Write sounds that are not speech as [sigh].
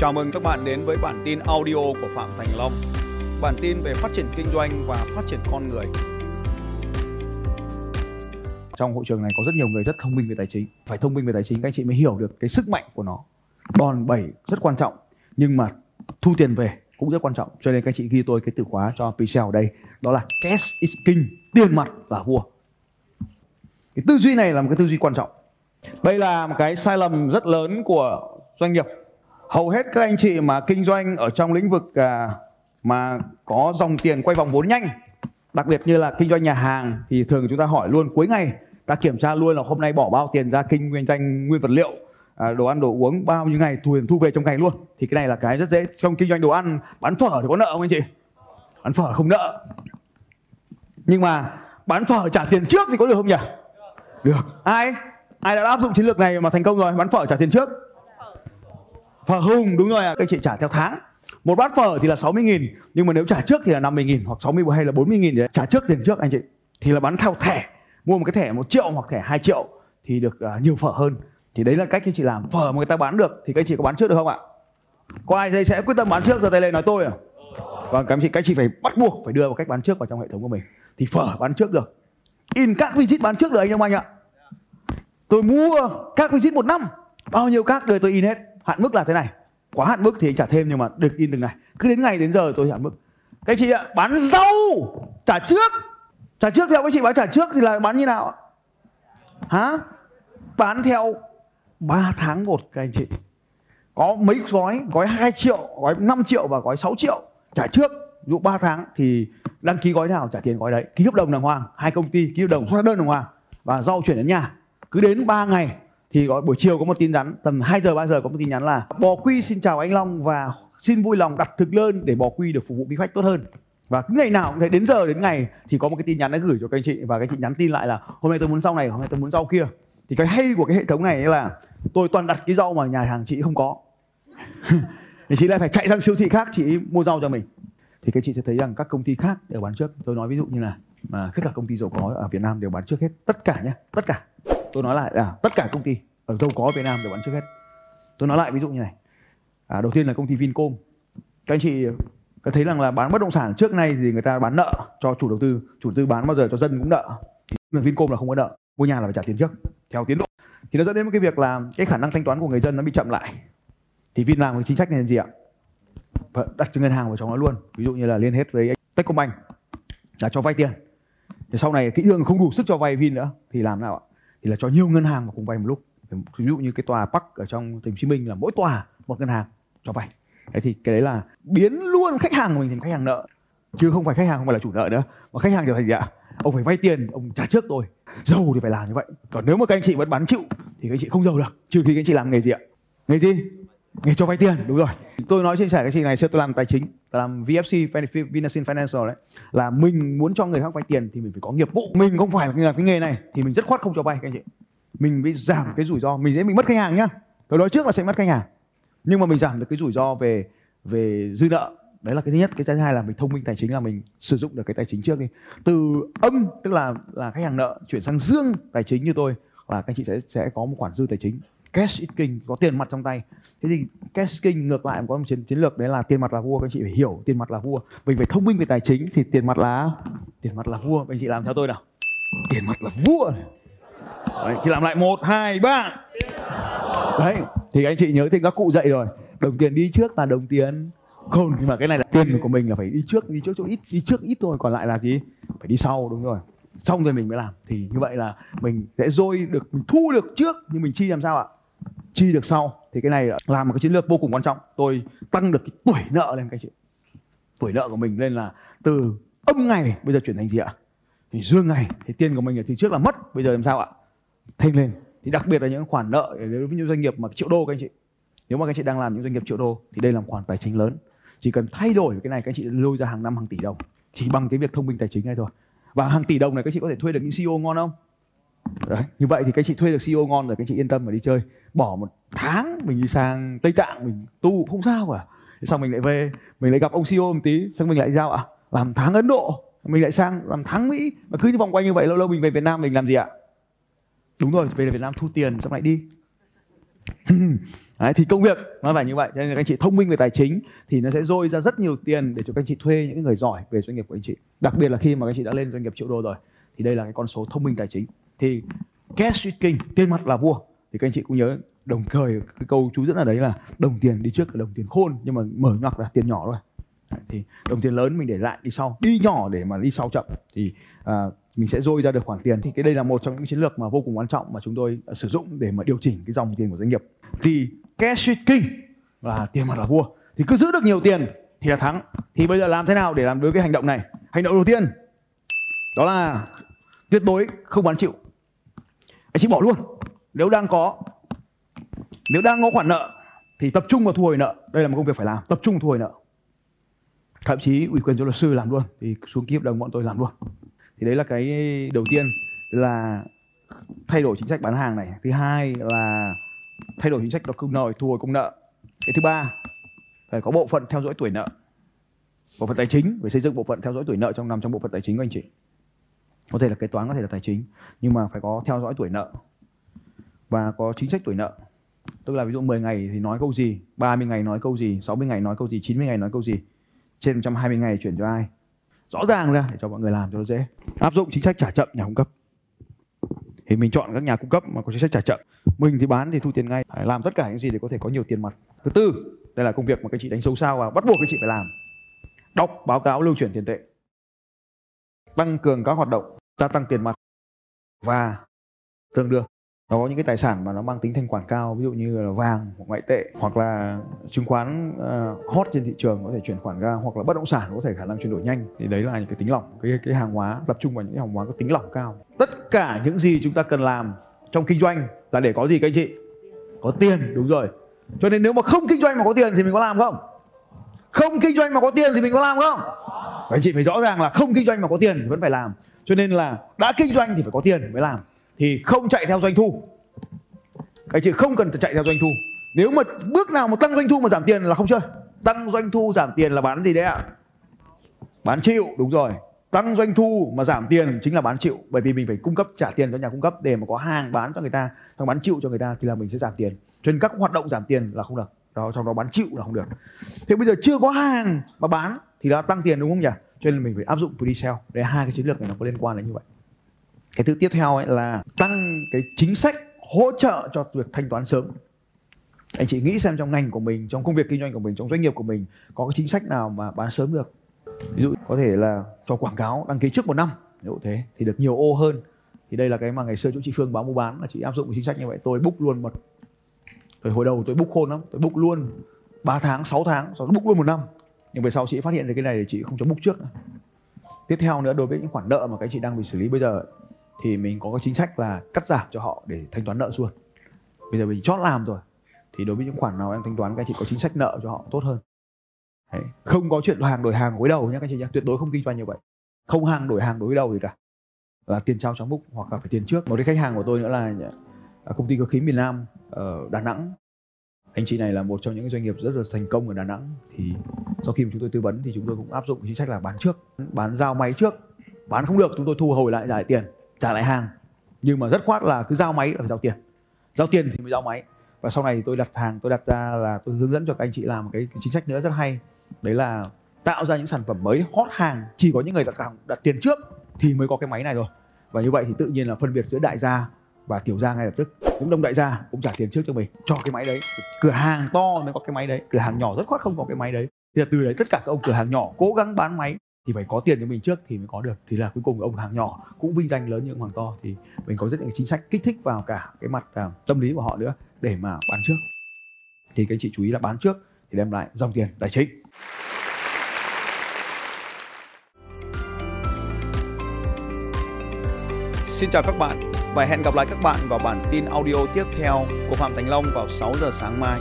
Chào mừng các bạn đến với bản tin audio của Phạm Thành Long. Bản tin về phát triển kinh doanh và phát triển con người. Trong hội trường này có rất nhiều người rất thông minh về tài chính. Phải thông minh về tài chính các anh chị mới hiểu được cái sức mạnh của nó. Đòn bẩy rất quan trọng nhưng mà thu tiền về cũng rất quan trọng. Cho nên các anh chị ghi tôi cái từ khóa cho Pixel ở đây. Đó là cash is king, tiền mặt là vua. Cái tư duy này là một cái tư duy quan trọng. Đây là một cái sai lầm rất lớn của doanh nghiệp hầu hết các anh chị mà kinh doanh ở trong lĩnh vực à, mà có dòng tiền quay vòng vốn nhanh đặc biệt như là kinh doanh nhà hàng thì thường chúng ta hỏi luôn cuối ngày ta kiểm tra luôn là hôm nay bỏ bao tiền ra kinh doanh nguyên vật liệu à, đồ ăn đồ uống bao nhiêu ngày thu thu về trong ngày luôn. Thì cái này là cái rất dễ trong kinh doanh đồ ăn bán phở thì có nợ không anh chị? Bán phở không nợ. Nhưng mà bán phở trả tiền trước thì có được không nhỉ? Được. Ai? Ai đã áp dụng chiến lược này mà thành công rồi? Bán phở trả tiền trước phở hùng đúng rồi ạ. Các chị trả theo tháng. Một bát phở thì là 60 nghìn nhưng mà nếu trả trước thì là 50 nghìn hoặc 60 hay là 40 nghìn trả trước tiền trước anh chị thì là bán theo thẻ. Mua một cái thẻ một triệu hoặc thẻ 2 triệu thì được uh, nhiều phở hơn. Thì đấy là cách anh chị làm. Phở mà người ta bán được thì các anh chị có bán trước được không ạ? Có ai đây sẽ quyết tâm bán trước giờ tay lên nói tôi à? Vâng các anh chị. Các anh chị phải bắt buộc phải đưa vào cách bán trước vào trong hệ thống của mình. Thì phở bán trước được. In các visit bán trước được anh em anh ạ. Tôi mua các visit một năm. Bao nhiêu các đời tôi in hết hạn mức là thế này. Quá hạn mức thì anh trả thêm nhưng mà được in từng ngày. Cứ đến ngày đến giờ tôi hạn mức. Các chị ạ, bán rau, trả trước. Trả trước theo các chị bán trả trước thì là bán như nào hả? Bán theo 3 tháng một các anh chị. Có mấy gói? Gói 2 triệu, gói 5 triệu và gói 6 triệu. Trả trước. Dụ 3 tháng thì đăng ký gói nào, trả tiền gói đấy. Ký hợp đồng đàng hoàng, hai công ty ký hợp đồng xuất đơn đàng hoàng và rau chuyển đến nhà. Cứ đến 3 ngày thì gọi buổi chiều có một tin nhắn, tầm 2 giờ 3 giờ có một tin nhắn là, bò quy xin chào anh Long và xin vui lòng đặt thực đơn để bò quy được phục vụ quý khách tốt hơn. Và cứ ngày nào cũng thấy đến giờ, đến ngày thì có một cái tin nhắn đã gửi cho các anh chị và các anh chị nhắn tin lại là, hôm nay tôi muốn rau này, hôm nay tôi muốn rau kia. Thì cái hay của cái hệ thống này là, tôi toàn đặt cái rau mà nhà hàng chị không có. [laughs] Thì chị lại phải chạy sang siêu thị khác, chị mua rau cho mình. Thì các chị sẽ thấy rằng các công ty khác đều bán trước. Tôi nói ví dụ như là mà tất cả công ty giàu có ở Việt Nam đều bán trước hết. Tất cả nhé tất cả. Tôi nói lại là, tất cả công ty ở giàu có Việt Nam để bán trước hết. Tôi nói lại ví dụ như này. À, đầu tiên là công ty Vincom. Các anh chị có thấy rằng là bán bất động sản trước nay thì người ta bán nợ cho chủ đầu tư chủ đầu tư bán bao giờ cho dân cũng nợ. Thì Vincom là không có nợ mua nhà là phải trả tiền trước theo tiến độ. Thì nó dẫn đến một cái việc là cái khả năng thanh toán của người dân nó bị chậm lại. Thì Vin làm cái chính sách này là gì ạ? Vâng, đặt cho ngân hàng vào trong nó luôn. Ví dụ như là liên kết với Techcombank là cho vay tiền. Thì sau này kỹ thương không đủ sức cho vay Vin nữa thì làm nào ạ? Thì là cho nhiều ngân hàng mà cùng vay một lúc ví dụ như cái tòa Park ở trong thành phố Hồ Chí Minh là mỗi tòa một ngân hàng cho vay. Thế thì cái đấy là biến luôn khách hàng của mình thành khách hàng nợ. Chứ không phải khách hàng không phải là chủ nợ nữa, mà khách hàng trở thành gì ạ? Ông phải vay tiền, ông trả trước tôi giàu thì phải làm như vậy. Còn nếu mà các anh chị vẫn bán chịu, thì các anh chị không giàu được. Trừ khi các anh chị làm nghề gì ạ? Nghề gì? Nghề cho vay tiền, đúng rồi. Tôi nói chia sẻ cái chị này xưa tôi làm tài chính, tôi làm VFC Vinasin Financial đấy. Là mình muốn cho người khác vay tiền thì mình phải có nghiệp vụ. Mình không phải là cái nghề này, thì mình rất khoát không cho vay các anh chị mình bị giảm cái rủi ro. Mình sẽ bị mất khách hàng nhá. Tôi nói trước là sẽ mất khách hàng. Nhưng mà mình giảm được cái rủi ro về về dư nợ. Đấy là cái thứ nhất. Cái thứ hai là mình thông minh tài chính là mình sử dụng được cái tài chính trước đi. Từ âm tức là là khách hàng nợ chuyển sang dương tài chính như tôi là các anh chị sẽ sẽ có một khoản dư tài chính. Cash is king có tiền mặt trong tay. Thế thì cash king ngược lại có một chiến chiến lược đấy là tiền mặt là vua. Các anh chị phải hiểu tiền mặt là vua. Mình phải thông minh về tài chính thì tiền mặt là tiền mặt là vua. Các anh chị làm theo tôi nào. Tiền mặt là vua đấy, chị làm lại một hai ba. Đấy thì anh chị nhớ thì các cụ dạy rồi. Đồng tiền đi trước là đồng tiền. Không nhưng mà cái này là tiền của mình là phải đi trước đi trước chỗ ít đi trước ít thôi. Còn lại là gì? Phải đi sau đúng rồi. Xong rồi mình mới làm. Thì như vậy là mình sẽ dôi được mình thu được trước nhưng mình chi làm sao ạ? Chi được sau. Thì cái này là một cái chiến lược vô cùng quan trọng. Tôi tăng được cái tuổi nợ lên các chị. Tuổi nợ của mình lên là từ âm ngày bây giờ chuyển thành gì ạ? Thì dương ngày. Thì tiền của mình thì trước là mất bây giờ làm sao ạ? Thêm lên. Thì đặc biệt là những khoản nợ đối với những doanh nghiệp mà triệu đô các anh chị nếu mà các anh chị đang làm những doanh nghiệp triệu đô thì đây là một khoản tài chính lớn. Chỉ cần thay đổi cái này các anh chị lôi ra hàng năm hàng tỷ đồng chỉ bằng cái việc thông minh tài chính này thôi. Và hàng tỷ đồng này các chị có thể thuê được những CEO ngon không? Đấy, như vậy thì các chị thuê được CEO ngon rồi các chị yên tâm mà đi chơi. Bỏ một tháng mình đi sang Tây Tạng mình tu không sao cả. Sau mình lại về mình lại gặp ông CEO một tí xong mình lại giao ạ à, làm tháng Ấn Độ mình lại sang làm tháng Mỹ. Mà cứ như vòng quanh như vậy lâu lâu mình về Việt Nam mình làm gì ạ? Đúng rồi về Việt Nam thu tiền xong lại đi. [laughs] Đấy, thì công việc nó phải như vậy. Cho nên là các anh chị thông minh về tài chính thì nó sẽ dôi ra rất nhiều tiền để cho các anh chị thuê những người giỏi về doanh nghiệp của anh chị. Đặc biệt là khi mà các anh chị đã lên doanh nghiệp triệu đô rồi thì đây là cái con số thông minh tài chính. Thì cash is king tiền mặt là vua. Thì các anh chị cũng nhớ đồng thời cái câu chú dẫn ở đấy là đồng tiền đi trước là đồng tiền khôn nhưng mà mở ngoặc là tiền nhỏ thôi. Đấy, thì đồng tiền lớn mình để lại đi sau. Đi nhỏ để mà đi sau chậm. Thì à, mình sẽ dôi ra được khoản tiền. Thì cái đây là một trong những chiến lược mà vô cùng quan trọng mà chúng tôi sử dụng để mà điều chỉnh cái dòng tiền của doanh nghiệp. Thì cash is king là tiền mặt là vua. Thì cứ giữ được nhiều tiền thì là thắng. Thì bây giờ làm thế nào để làm đối với hành động này? Hành động đầu tiên đó là tuyệt đối không bán chịu. Anh chị bỏ luôn. Nếu đang có nếu đang có khoản nợ thì tập trung vào thu hồi nợ. Đây là một công việc phải làm. Tập trung thu hồi nợ thậm chí ủy quyền cho luật sư làm luôn, thì xuống ký hợp đồng bọn tôi làm luôn. Thì đấy là cái đầu tiên, là thay đổi chính sách bán hàng này. Thứ hai là thay đổi chính sách đọc công nợ, thu hồi công nợ. Cái thứ ba, phải có bộ phận theo dõi tuổi nợ. Bộ phận tài chính, phải xây dựng bộ phận theo dõi tuổi nợ trong nằm trong bộ phận tài chính của anh chị. Có thể là kế toán, có thể là tài chính, nhưng mà phải có theo dõi tuổi nợ. Và có chính sách tuổi nợ. Tức là ví dụ 10 ngày thì nói câu gì 30 ngày nói câu gì 60 ngày nói câu gì 90 ngày nói câu gì trên 120 ngày chuyển cho ai? Rõ ràng ra, để cho mọi người làm cho nó dễ. Áp dụng chính sách trả chậm nhà cung cấp. Thì mình chọn các nhà cung cấp mà có chính sách trả chậm. Mình thì bán thì thu tiền ngay. Phải làm tất cả những gì để có thể có nhiều tiền mặt. Thứ tư, đây là công việc mà các chị đánh dấu sao và bắt buộc các chị phải làm. Đọc, báo cáo, lưu chuyển tiền tệ. Tăng cường các hoạt động, gia tăng tiền mặt. Và tương đương nó có những cái tài sản mà nó mang tính thanh khoản cao ví dụ như là vàng hoặc ngoại tệ hoặc là chứng khoán uh, hot trên thị trường có thể chuyển khoản ra hoặc là bất động sản có thể khả năng chuyển đổi nhanh. Thì đấy là những cái tính lỏng cái cái hàng hóa tập trung vào những cái hàng hóa có tính lỏng cao. Tất cả những gì chúng ta cần làm trong kinh doanh là để có gì các anh chị? Có tiền đúng rồi. Cho nên nếu mà không kinh doanh mà có tiền thì mình có làm không? Không kinh doanh mà có tiền thì mình có làm không? Các anh chị phải rõ ràng là không kinh doanh mà có tiền thì vẫn phải làm. Cho nên là đã kinh doanh thì phải có tiền mới làm thì không chạy theo doanh thu. Cái chữ chị không cần chạy theo doanh thu. Nếu mà bước nào mà tăng doanh thu mà giảm tiền là không chơi. Tăng doanh thu giảm tiền là bán gì đấy ạ? Bán chịu, đúng rồi. Tăng doanh thu mà giảm tiền chính là bán chịu. Bởi vì mình phải cung cấp, trả tiền cho nhà cung cấp để mà có hàng bán cho người ta. Xong bán chịu cho người ta thì là mình sẽ giảm tiền. Cho nên các hoạt động giảm tiền là không được. Đó trong đó bán chịu là không được. Thế bây giờ chưa có hàng mà bán thì đã tăng tiền đúng không nhỉ? Cho nên mình phải áp dụng pre-sale. Để hai cái chiến lược này nó có liên quan đến như vậy cái thứ tiếp theo ấy là tăng cái chính sách hỗ trợ cho việc thanh toán sớm. Anh chị nghĩ xem trong ngành của mình, trong công việc kinh doanh của mình, trong doanh nghiệp của mình có cái chính sách nào mà bán sớm được? Ví dụ có thể là cho quảng cáo đăng ký trước một năm ví dụ thế thì được nhiều ô hơn. Thì đây là cái mà ngày xưa chỗ chị Phương báo mua bán, là chị áp dụng cái chính sách như vậy. Tôi book luôn một, tôi hồi đầu tôi book khôn lắm, tôi book luôn 3 tháng 6 tháng rồi book luôn một năm. Nhưng về sau chị phát hiện được cái này thì chị không cho book trước nữa. Tiếp theo nữa, đối với những khoản nợ mà các chị đang bị xử lý bây giờ thì mình có cái chính sách là cắt giảm cho họ để thanh toán nợ luôn bây giờ mình chót làm rồi, thì đối với những khoản nào em thanh toán, các anh chị có chính sách nợ cho họ tốt hơn. Đấy. không có chuyện hàng đổi hàng gối đầu nhé các anh chị nhé tuyệt đối không kinh doanh như vậy. Không hàng đổi hàng đối đầu gì cả. Là tiền trao trong búc hoặc là phải tiền trước. Một cái khách hàng của tôi nữa là à, công ty cơ khí miền Nam, ở Đà Nẵng. Anh chị này là một trong những doanh nghiệp rất là thành công ở Đà Nẵng. Thì sau khi mà chúng tôi tư vấn thì chúng tôi cũng áp dụng chính sách là bán trước, bán giao máy trước. Bán không được, chúng tôi thu hồi lại, giải tiền trả lại hàng. Nhưng mà rất khoát là cứ giao máy là phải giao tiền. Giao tiền thì mới giao máy. Và sau này thì tôi đặt hàng, tôi đặt ra là tôi hướng dẫn cho các anh chị làm một cái chính sách nữa rất hay. Đấy là tạo ra những sản phẩm mới, hot hàng. Chỉ có những người đặt hàng, đặt tiền trước thì mới có cái máy này rồi. Và như vậy thì tự nhiên là phân biệt giữa đại gia và tiểu gia ngay lập tức. Cũng đông đại gia, cũng trả tiền trước cho mình. Cho cái máy đấy. Cửa hàng to mới có cái máy đấy. Cửa hàng nhỏ rất khoát không có cái máy đấy. Thì từ đấy tất cả các ông cửa hàng nhỏ cố gắng bán máy thì phải có tiền cho mình trước thì mới có được. Thì là cuối cùng ông hàng nhỏ cũng vinh danh lớn như ông hàng to. Thì mình có rất nhiều chính sách kích thích vào cả cái mặt uh, tâm lý của họ nữa để mà bán trước. Thì các chị chú ý là bán trước thì đem lại dòng tiền tài chính. Xin chào các bạn và hẹn gặp lại các bạn vào bản tin audio tiếp theo của Phạm Thành Long vào 6 giờ sáng mai.